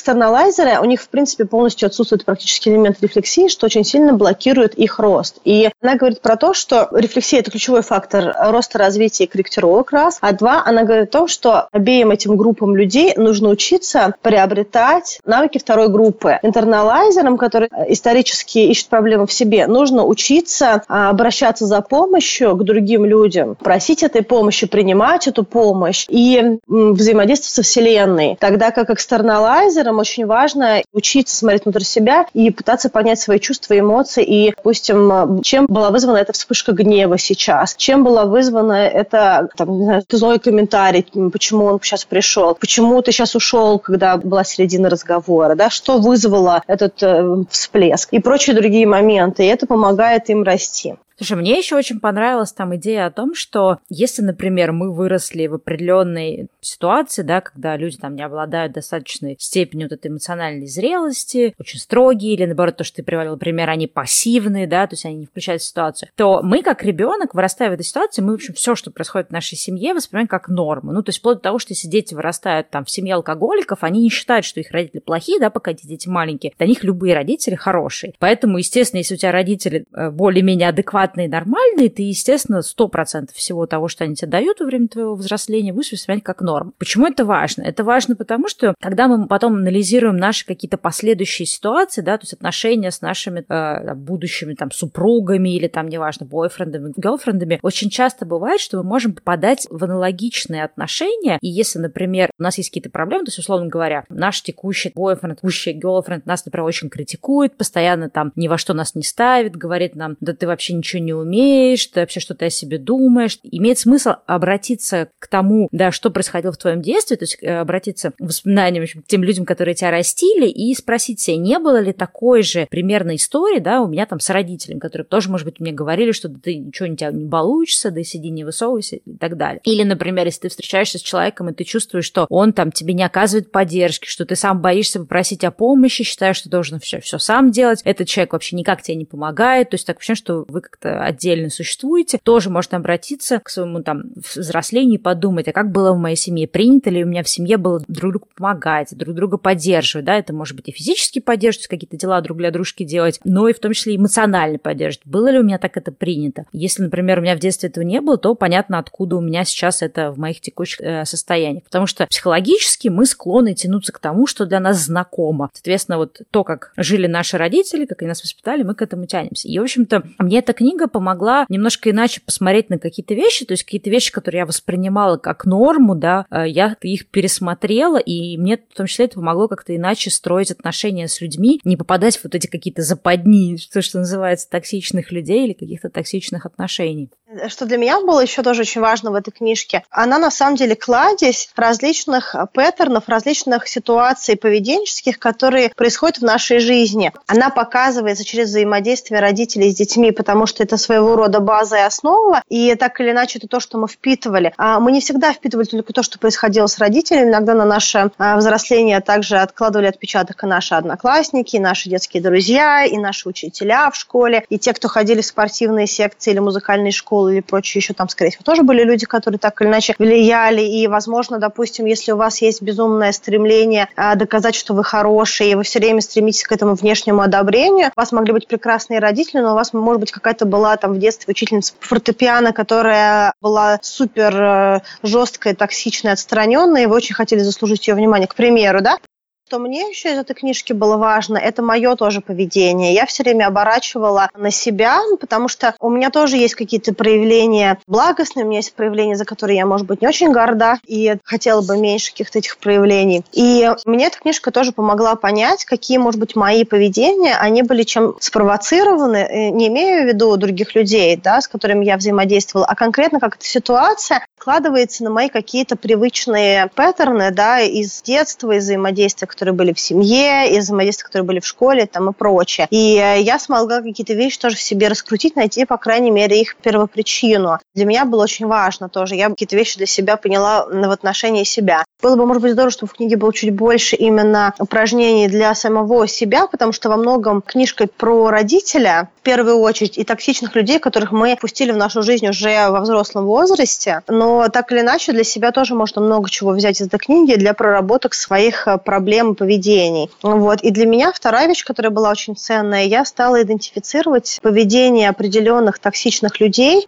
экстерналайзеры, у них, в принципе, полностью отсутствует практически элемент рефлексии, что очень сильно блокирует их рост. И она говорит про то, что рефлексия – это ключевой фактор роста, развития и корректировок раз. А два, она говорит о том, что обеим этим группам людей нужно учиться приобретать навыки второй группы. Интерналайзерам, которые исторически ищут проблемы в себе, нужно учиться а, обращаться за помощью к другим людям, просить этой помощи, принимать эту помощь и взаимодействовать со Вселенной. Тогда как экстерналайзерам очень важно учиться смотреть внутрь себя и пытаться понять свои чувства, эмоции. И, допустим, чем была вызвана эта вспышка гнева сейчас, чем была вызвана это, там, не знаю, злой комментарий, почему он сейчас пришел, почему ты сейчас ушел, когда была середина разговора, да, что вызвало этот э, всплеск? И прочие другие моменты. И это помогает им расти. Слушай, мне еще очень понравилась там идея о том, что если, например, мы выросли в определенной ситуации, да, когда люди там не обладают достаточной степенью вот этой эмоциональной зрелости, очень строгие, или наоборот, то, что ты приводил пример, они пассивные, да, то есть они не включают ситуацию, то мы, как ребенок, вырастая в этой ситуации, мы, в общем, все, что происходит в нашей семье, воспринимаем как норму. Ну, то есть вплоть до того, что если дети вырастают там в семье алкоголиков, они не считают, что их родители плохие, да, пока эти дети маленькие. Для них любые родители хорошие. Поэтому, естественно, если у тебя родители э, более-менее адекватные, адекватные, нормальные, ты, естественно, 100% всего того, что они тебе дают во время твоего взросления, будешь воспринимать как норм. Почему это важно? Это важно потому, что когда мы потом анализируем наши какие-то последующие ситуации, да, то есть отношения с нашими э, будущими там супругами или там, неважно, бойфрендами, гелфрендами, очень часто бывает, что мы можем попадать в аналогичные отношения, и если, например, у нас есть какие-то проблемы, то есть, условно говоря, наш текущий бойфренд, текущий гелфренд нас, например, очень критикует, постоянно там ни во что нас не ставит, говорит нам, да ты вообще ничего не умеешь, ты вообще что-то о себе думаешь. Имеет смысл обратиться к тому, да, что происходило в твоем детстве, то есть э, обратиться к воспоминаниям к тем людям, которые тебя растили, и спросить себя, не было ли такой же примерной истории, да, у меня там с родителями, которые тоже, может быть, мне говорили, что ты ничего не тебя не балуешься, да сиди, не высовывайся и так далее. Или, например, если ты встречаешься с человеком, и ты чувствуешь, что он там тебе не оказывает поддержки, что ты сам боишься попросить о помощи, считаешь, что должен все, все сам делать, этот человек вообще никак тебе не помогает, то есть так ощущение, что вы как-то отдельно существуете, тоже можно обратиться к своему там взрослению и подумать, а как было в моей семье, принято ли у меня в семье было друг другу помогать, друг друга поддерживать, да, это может быть и физически поддерживать, какие-то дела друг для дружки делать, но и в том числе эмоционально поддерживать. Было ли у меня так это принято? Если, например, у меня в детстве этого не было, то понятно, откуда у меня сейчас это в моих текущих э, состояниях. Потому что психологически мы склонны тянуться к тому, что для нас знакомо. Соответственно, вот то, как жили наши родители, как они нас воспитали, мы к этому тянемся. И, в общем-то, мне эта книга помогла немножко иначе посмотреть на какие-то вещи, то есть какие-то вещи, которые я воспринимала как норму, да, э, я их пересмотрела, и мне в том числе это помогло как-то иначе строить отношения с людьми, не попадать в вот эти какие-то западни, то, что называется, токсичных людей или каких-то токсичных отношений. Что для меня было еще тоже очень важно в этой книжке, она на самом деле кладезь различных паттернов, различных ситуаций поведенческих, которые происходят в нашей жизни. Она показывается через взаимодействие родителей с детьми, потому что это своего рода база и основа, и так или иначе это то, что мы впитывали. А мы не всегда впитывали только то, что происходило с родителями, иногда на наше а, взросление также откладывали отпечаток и наши одноклассники, и наши детские друзья, и наши учителя в школе, и те, кто ходили в спортивные секции или музыкальные школы, или прочее, еще там, скорее всего, тоже были люди, которые так или иначе влияли. И, возможно, допустим, если у вас есть безумное стремление а, доказать, что вы хороший, и вы все время стремитесь к этому внешнему одобрению, у вас могли быть прекрасные родители, но у вас, может быть, какая-то была там в детстве учительница фортепиано, которая была супер э, жесткая, токсичная, отстраненная, и вы очень хотели заслужить ее внимание, к примеру, да? Что мне еще из этой книжки было важно, это мое тоже поведение. Я все время оборачивала на себя, потому что у меня тоже есть какие-то проявления благостные, у меня есть проявления, за которые я, может быть, не очень горда, и хотела бы меньше каких-то этих проявлений. И мне эта книжка тоже помогла понять, какие, может быть, мои поведения, они были чем спровоцированы, э, не имею в виду других людей, да, с которыми я взаимодействовала, а конкретно как эта ситуация складывается на мои какие-то привычные паттерны, да, из детства, из взаимодействия, которые были в семье, из взаимодействия, которые были в школе, там и прочее. И э, я смогла какие-то вещи тоже в себе раскрутить, найти, по крайней мере, их первопричину. Для меня было очень важно тоже. Я какие-то вещи для себя поняла в отношении себя. Было бы, может быть, здорово, чтобы в книге было чуть больше именно упражнений для самого себя, потому что во многом книжка про родителя, в первую очередь, и токсичных людей, которых мы пустили в нашу жизнь уже во взрослом возрасте. Но так или иначе для себя тоже можно много чего взять из этой книги для проработок своих э, проблем и поведений. Вот. И для меня вторая вещь, которая была очень ценная, я стала идентифицировать поведение определенных токсичных людей,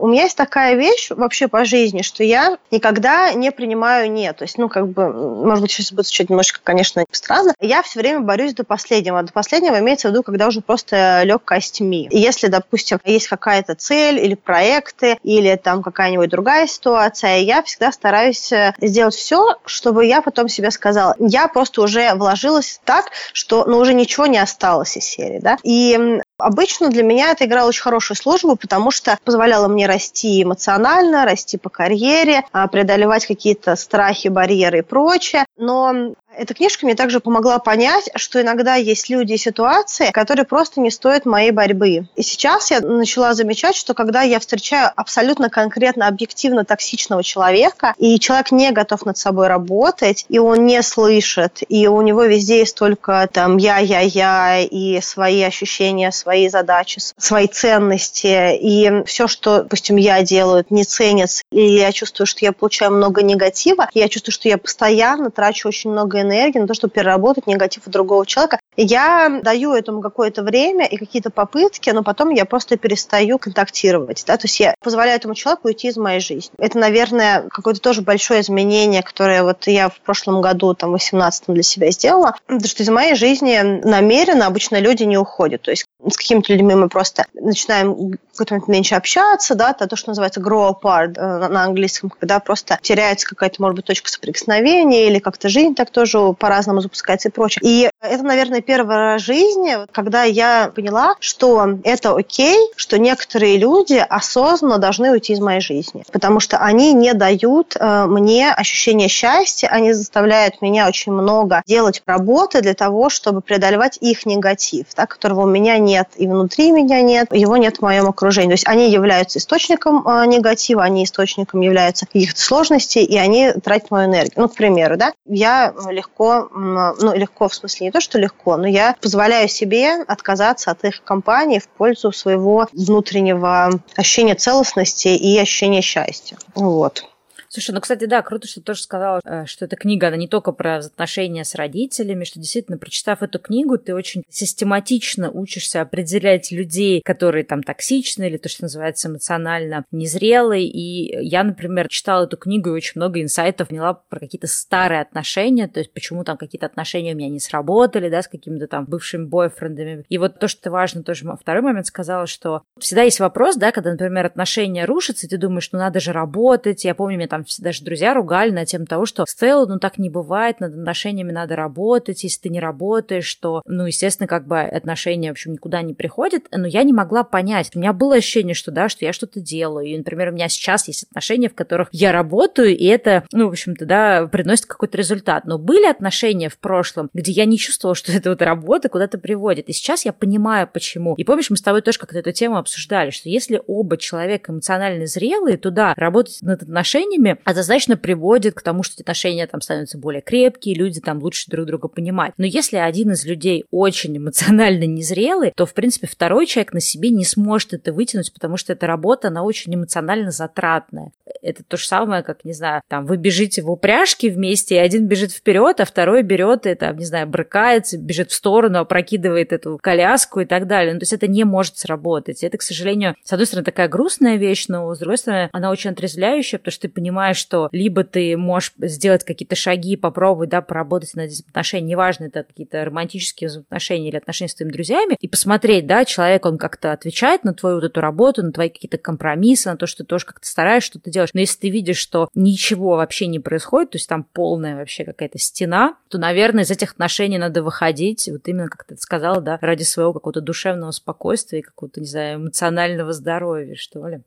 у меня есть такая вещь вообще по жизни, что я никогда не принимаю «нет». То есть, ну, как бы, может быть, сейчас будет звучать немножечко, конечно, странно. Я все время борюсь до последнего. До последнего имеется в виду, когда уже просто лег костьми. И если, допустим, есть какая-то цель или проекты, или там какая-нибудь другая ситуация, я всегда стараюсь э, сделать все, чтобы я потом себе сказала, я просто уже вложилась так, что ну, уже ничего не осталось из серии. Да? И Обычно для меня это играло очень хорошую службу, потому что позволяло мне расти эмоционально, расти по карьере, а, преодолевать какие-то страхи, барьеры и прочее. Но эта книжка мне также помогла понять, что иногда есть люди и ситуации, которые просто не стоят моей борьбы. И сейчас я начала замечать, что когда я встречаю абсолютно конкретно, объективно токсичного человека, и человек не готов над собой работать, и он не слышит, и у него везде есть только там я-я-я, и свои ощущения, свои задачи, свои ценности, и все, что, допустим, я делаю, не ценится, или я чувствую, что я получаю много негатива, и я чувствую, что я постоянно трачу очень много энергии на то, чтобы переработать негатив у другого человека. Я даю этому какое-то время и какие-то попытки, но потом я просто перестаю контактировать. Да? То есть я позволяю этому человеку уйти из моей жизни. Это, наверное, какое-то тоже большое изменение, которое вот я в прошлом году, там, в 18 для себя сделала. Потому что из моей жизни намеренно обычно люди не уходят. То есть с какими-то людьми мы просто начинаем в какой-то момент меньше общаться, да, то, что называется grow apart э, на английском, когда просто теряется какая-то, может быть, точка соприкосновения или как-то жизнь так тоже по-разному запускается и прочее. И это, наверное, первый раз в жизни, когда я поняла, что это окей, что некоторые люди осознанно должны уйти из моей жизни, потому что они не дают э, мне ощущения счастья, они заставляют меня очень много делать работы для того, чтобы преодолевать их негатив, да, которого у меня нет и внутри меня нет, его нет в моем окружении. То есть они являются источником э, негатива, они источником являются каких-то сложностей, и они тратят мою энергию. Ну, к примеру, да, я легко, ну, легко в смысле не то, что легко, но я позволяю себе отказаться от их компании в пользу своего внутреннего ощущения целостности и ощущения счастья. Вот. Слушай, ну, кстати, да, круто, что ты тоже сказала, э, что эта книга, она не только про отношения с родителями, что действительно, прочитав эту книгу, ты очень систематично учишься определять людей, которые там токсичны или то, что называется эмоционально незрелые. И я, например, читала эту книгу и очень много инсайтов поняла про какие-то старые отношения, то есть почему там какие-то отношения у меня не сработали, да, с какими-то там бывшими бойфрендами. И вот то, что важно, тоже второй момент сказала, что всегда есть вопрос, да, когда, например, отношения рушатся, ты думаешь, ну надо же работать. Я помню, мне там там даже друзья ругали на тему того, что Стелла, ну так не бывает, над отношениями надо работать, если ты не работаешь, что, ну, естественно, как бы отношения, в общем, никуда не приходят, но я не могла понять. У меня было ощущение, что, да, что я что-то делаю, и, например, у меня сейчас есть отношения, в которых я работаю, и это, ну, в общем-то, да, приносит какой-то результат. Но были отношения в прошлом, где я не чувствовала, что [laughs] эта вот работа куда-то приводит. И сейчас я понимаю, почему. И помнишь, мы с тобой тоже как-то эту тему обсуждали, что если оба человека эмоционально зрелые, то да, работать над отношениями отношениями однозначно приводит к тому, что отношения там становятся более крепкие, люди там лучше друг друга понимают. Но если один из людей очень эмоционально незрелый, то, в принципе, второй человек на себе не сможет это вытянуть, потому что эта работа, она очень эмоционально затратная. Это то же самое, как, не знаю, там, вы бежите в упряжке вместе, и один бежит вперед, а второй берет там, не знаю, брыкается, бежит в сторону, опрокидывает эту коляску и так далее. Ну, то есть это не может сработать. Это, к сожалению, с одной стороны, такая грустная вещь, но, с другой стороны, она очень отрезвляющая, потому что ты понимаешь, понимаешь, что либо ты можешь сделать какие-то шаги, попробовать, да, поработать над этим отношением, неважно, это какие-то романтические отношения или отношения с твоими друзьями, и посмотреть, да, человек, он как-то отвечает на твою вот эту работу, на твои какие-то компромиссы, на то, что ты тоже как-то стараешься, что-то делаешь. Но если ты видишь, что ничего вообще не происходит, то есть там полная вообще какая-то стена, то, наверное, из этих отношений надо выходить, вот именно, как ты сказала, да, ради своего какого-то душевного спокойствия и какого-то, не знаю, эмоционального здоровья, что ли.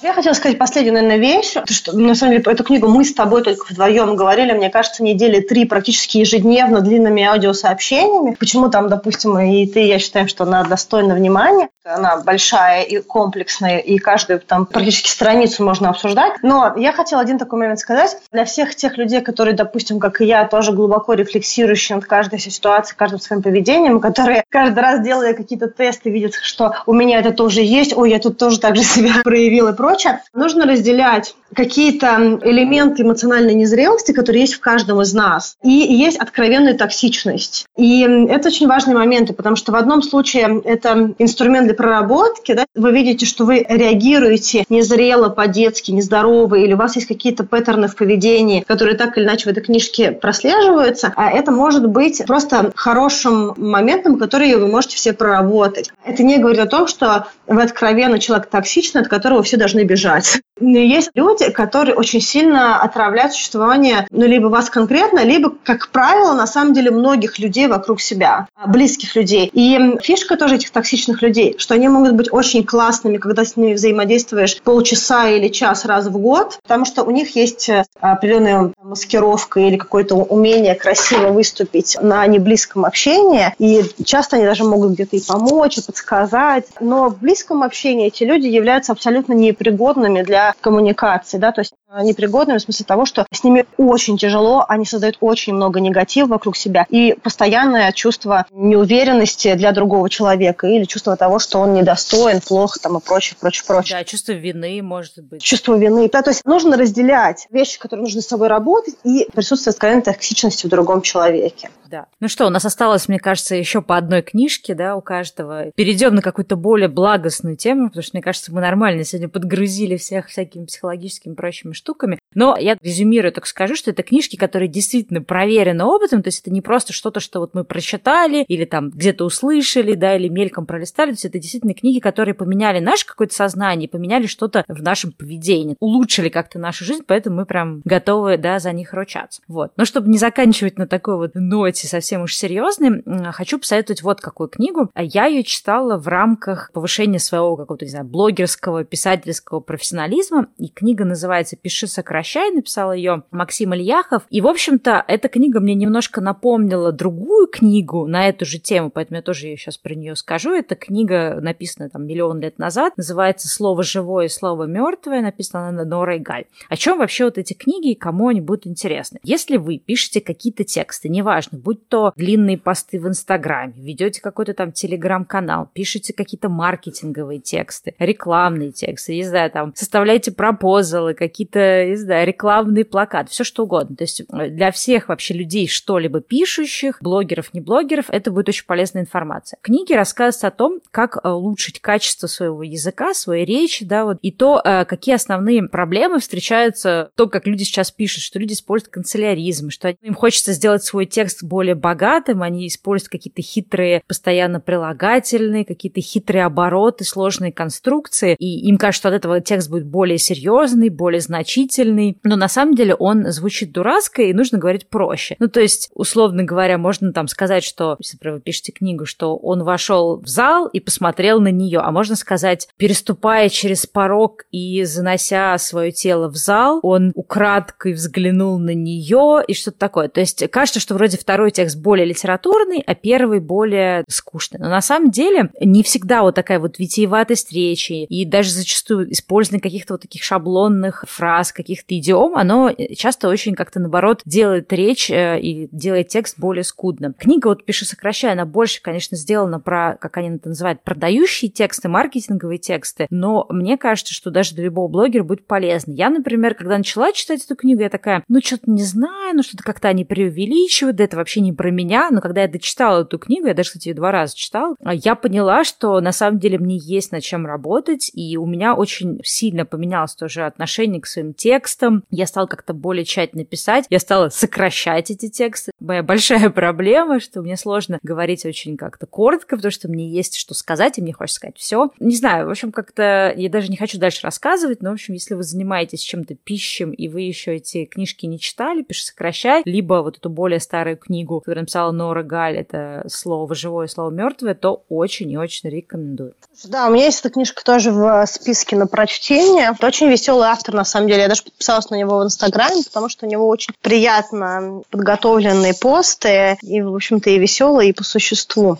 Я хотела сказать последнюю, наверное, вещь. Что, на самом деле, эту книгу мы с тобой только вдвоем говорили, мне кажется, недели три практически ежедневно длинными аудиосообщениями. Почему там, допустим, и ты, я считаю, что она достойна внимания. Она большая и комплексная, и каждую там практически страницу можно обсуждать. Но я хотела один такой момент сказать. Для всех тех людей, которые, допустим, как и я, тоже глубоко рефлексирующие над каждой ситуацией, каждым своим поведением, которые каждый раз, делая какие-то тесты, видят, что у меня это тоже есть, ой, я тут тоже так же себя проявила и прочее, нужно разделять какие-то элементы эмоциональной незрелости, которые есть в каждом из нас, и есть откровенная токсичность. И это очень важные моменты, потому что в одном случае это инструмент для проработки, да, вы видите, что вы реагируете незрело, по-детски, нездорово, или у вас есть какие-то паттерны в поведении, которые так или иначе в этой книжке прослеживаются, а это может быть просто хорошим моментом, который вы можете все проработать. Это не говорит о том, что вы откровенно человек токсичный, от которого все должны бежать. Есть люди, которые очень сильно отравляют существование, ну, либо вас конкретно, либо, как правило, на самом деле многих людей вокруг себя, близких людей. И фишка тоже этих токсичных людей, что они могут быть очень классными, когда с ними взаимодействуешь полчаса или час раз в год, потому что у них есть э, определенная маскировка или какое-то умение красиво выступить на неблизком общении, и часто они даже могут где-то и помочь, и подсказать. Но в близком общении эти люди являются абсолютно непригодными для коммуникации, да, то есть непригодными в смысле того, что с ними очень тяжело, они создают очень много негатива вокруг себя и постоянное чувство неуверенности для другого человека или чувство того, что он недостоин, плохо там и прочее, прочее, прочее. Да, чувство вины, может быть. Чувство вины. Да, то есть нужно разделять вещи, которые нужно с собой работать, и присутствие откровенной токсичности в другом человеке. Да. Ну что, у нас осталось, мне кажется, еще по одной книжке, да, у каждого. Перейдем на какую-то более благостную тему, потому что, мне кажется, мы нормально сегодня подгрузили всех всякими психологическими прочими штуками. Но я резюмирую, так скажу, что это книжки, которые действительно проверены опытом, то есть это не просто что-то, что вот мы прочитали или там где-то услышали, да, или мельком пролистали, то есть это действительно книги, которые поменяли наше какое-то сознание, поменяли что-то в нашем поведении, улучшили как-то нашу жизнь, поэтому мы прям готовы, да, за них ручаться. Вот. Но чтобы не заканчивать на такой вот ноте совсем уж серьезной, хочу посоветовать вот какую книгу. Я ее читала в рамках повышения своего какого-то, не знаю, блогерского, писательского профессионализма, и книга называется «Пиши, сокращай», написал ее Максим Ильяхов. И, в общем-то, эта книга мне немножко напомнила другую книгу на эту же тему, поэтому я тоже сейчас про нее скажу. Эта книга написана там миллион лет назад, называется «Слово живое и слово мертвое», написана на Нора Галь. О чем вообще вот эти книги и кому они будут интересны? Если вы пишете какие-то тексты, неважно, будь то длинные посты в Инстаграме, ведете какой-то там телеграм-канал, пишете какие-то маркетинговые тексты, рекламные тексты, не знаю, там, составляете пропозалы, какие-то не знаю, рекламный плакат, все что угодно. То есть э, для всех вообще людей, что-либо пишущих, блогеров, не блогеров, это будет очень полезная информация. Книги рассказывают о том, как э, улучшить качество своего языка, своей речи, да, вот, и то, э, какие основные проблемы встречаются, то, как люди сейчас пишут, что люди используют канцеляризм, что им хочется сделать свой текст более богатым, они используют какие-то хитрые постоянно прилагательные, какие-то хитрые обороты, сложные конструкции, и им кажется, что от этого текст будет более серьезный, более значительный, значительный, но на самом деле он звучит дурацко, и нужно говорить проще. Ну, то есть, условно говоря, можно там сказать, что, если вы пишете книгу, что он вошел в зал и посмотрел на нее, а можно сказать, переступая через порог и занося свое тело в зал, он украдкой взглянул на нее и что-то такое. То есть, кажется, что вроде второй текст более литературный, а первый более скучный. Но на самом деле не всегда вот такая вот витиеватость речи и даже зачастую использование каких-то вот таких шаблонных фраз, фраз, каких-то идиом, оно часто очень как-то, наоборот, делает речь э, и делает текст более скудным. Книга, вот пишу сокращая, она больше, конечно, сделана про, как они это называют, продающие тексты, маркетинговые тексты, но мне кажется, что даже для любого блогера будет полезно. Я, например, когда начала читать эту книгу, я такая, ну, что-то не знаю, ну, что-то как-то они преувеличивают, да это вообще не про меня, но когда я дочитала эту книгу, я даже, кстати, ее два раза читала, я поняла, что на самом деле мне есть над чем работать, и у меня очень сильно поменялось тоже отношение к своим текстам, текстом, я стала как-то более тщательно писать, я стала сокращать эти тексты. Моя большая [laughs] проблема, что мне сложно говорить очень как-то коротко, потому что мне есть что сказать, и мне хочется сказать все. Не знаю, в общем, как-то я даже не хочу дальше рассказывать, но, в общем, если вы занимаетесь чем-то пищем, и вы еще эти книжки не читали, пиши сокращай, либо вот эту более старую книгу, которую написала Нора Галь, это слово живое, слово мертвое, то очень и очень рекомендую. Да, у меня есть эта книжка тоже в списке на прочтение. Это очень веселый автор, на самом деле. Я даже подписалась на него в Инстаграме, потому что у него очень приятно подготовленные посты, и, в общем-то, и веселые, и по существу.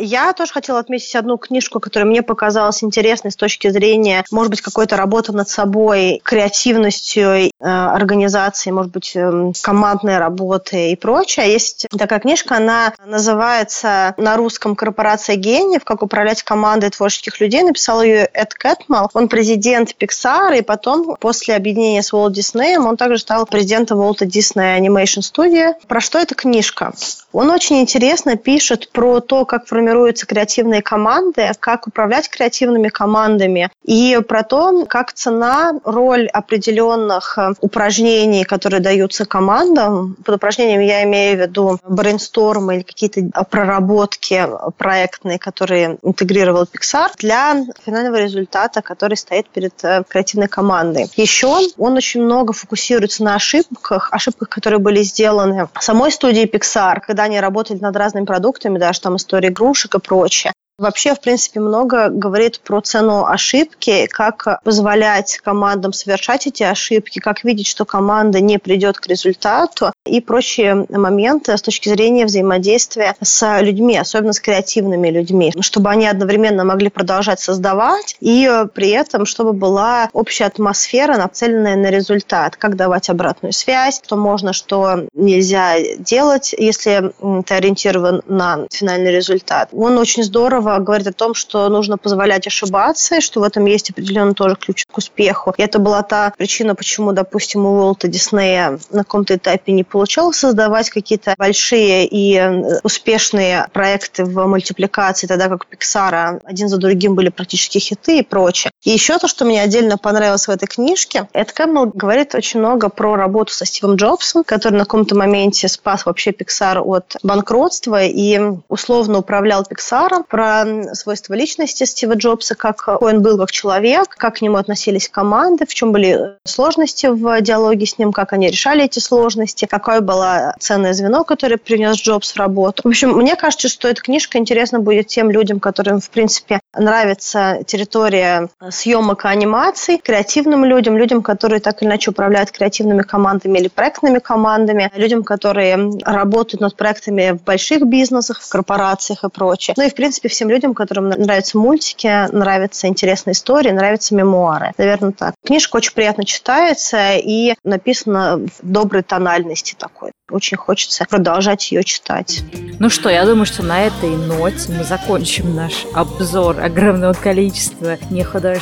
Я тоже хотела отметить одну книжку, которая мне показалась интересной с точки зрения, может быть, какой-то работы над собой, креативностью э, организации, может быть, э, командной работы и прочее. Есть такая книжка, она называется на русском «Корпорация гениев. Как управлять командой творческих людей». Написал ее Эд Кэтмал. Он президент Pixar, и потом, после объединения с Walt Disney, он также стал президентом Walt Disney Animation Studio. Про что эта книжка? Он очень интересно пишет про то, как формируются креативные команды, как управлять креативными командами, и про то, как цена, роль определенных э, упражнений, которые даются командам. Под упражнением я имею в виду брейнстормы или какие-то проработки проектные, которые интегрировал Pixar для финального результата, который стоит перед э, креативной командой. Еще он очень много фокусируется на ошибках, ошибках, которые были сделаны самой студией Pixar, когда они работали над разными продуктами, даже там история игрушек и прочее. Вообще, в принципе, много говорит про цену ошибки, как позволять командам совершать эти ошибки, как видеть, что команда не придет к результату и прочие моменты с точки зрения взаимодействия с людьми, особенно с креативными людьми, чтобы они одновременно могли продолжать создавать и при этом, чтобы была общая атмосфера, нацеленная на результат, как давать обратную связь, что можно, что нельзя делать, если ты ориентирован на финальный результат. Он очень здорово говорит о том, что нужно позволять ошибаться, и что в этом есть определенно тоже ключ к успеху. И это была та причина, почему, допустим, у Уолта Диснея на каком-то этапе не получалось создавать какие-то большие и успешные проекты в мультипликации, тогда как у Pixar один за другим были практически хиты и прочее. Еще то, что мне отдельно понравилось в этой книжке, Эд Кэмпбелл говорит очень много про работу со Стивом Джобсом, который на каком-то моменте спас вообще Pixar от банкротства и условно управлял Pixar, про свойства личности Стива Джобса, как он был как человек, как к нему относились команды, в чем были сложности в диалоге с ним, как они решали эти сложности, какое было ценное звено, которое принес Джобс в работу. В общем, мне кажется, что эта книжка интересна будет тем людям, которым, в принципе, нравится территория съемок анимаций, креативным людям, людям, которые так или иначе управляют креативными командами или проектными командами, людям, которые работают над проектами в больших бизнесах, в корпорациях и прочее. Ну и, в принципе, всем людям, которым нравятся мультики, нравятся интересные истории, нравятся мемуары. Наверное, так. Книжка очень приятно читается и написана в доброй тональности такой. Очень хочется продолжать ее читать. Ну что, я думаю, что на этой ноте мы закончим наш обзор огромного количества нехудожественных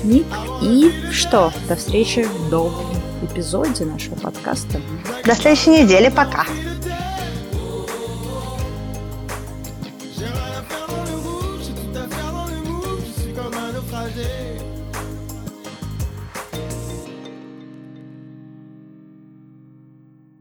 книг. И что, до встречи в новом эпизоде нашего подкаста. До следующей недели. Пока.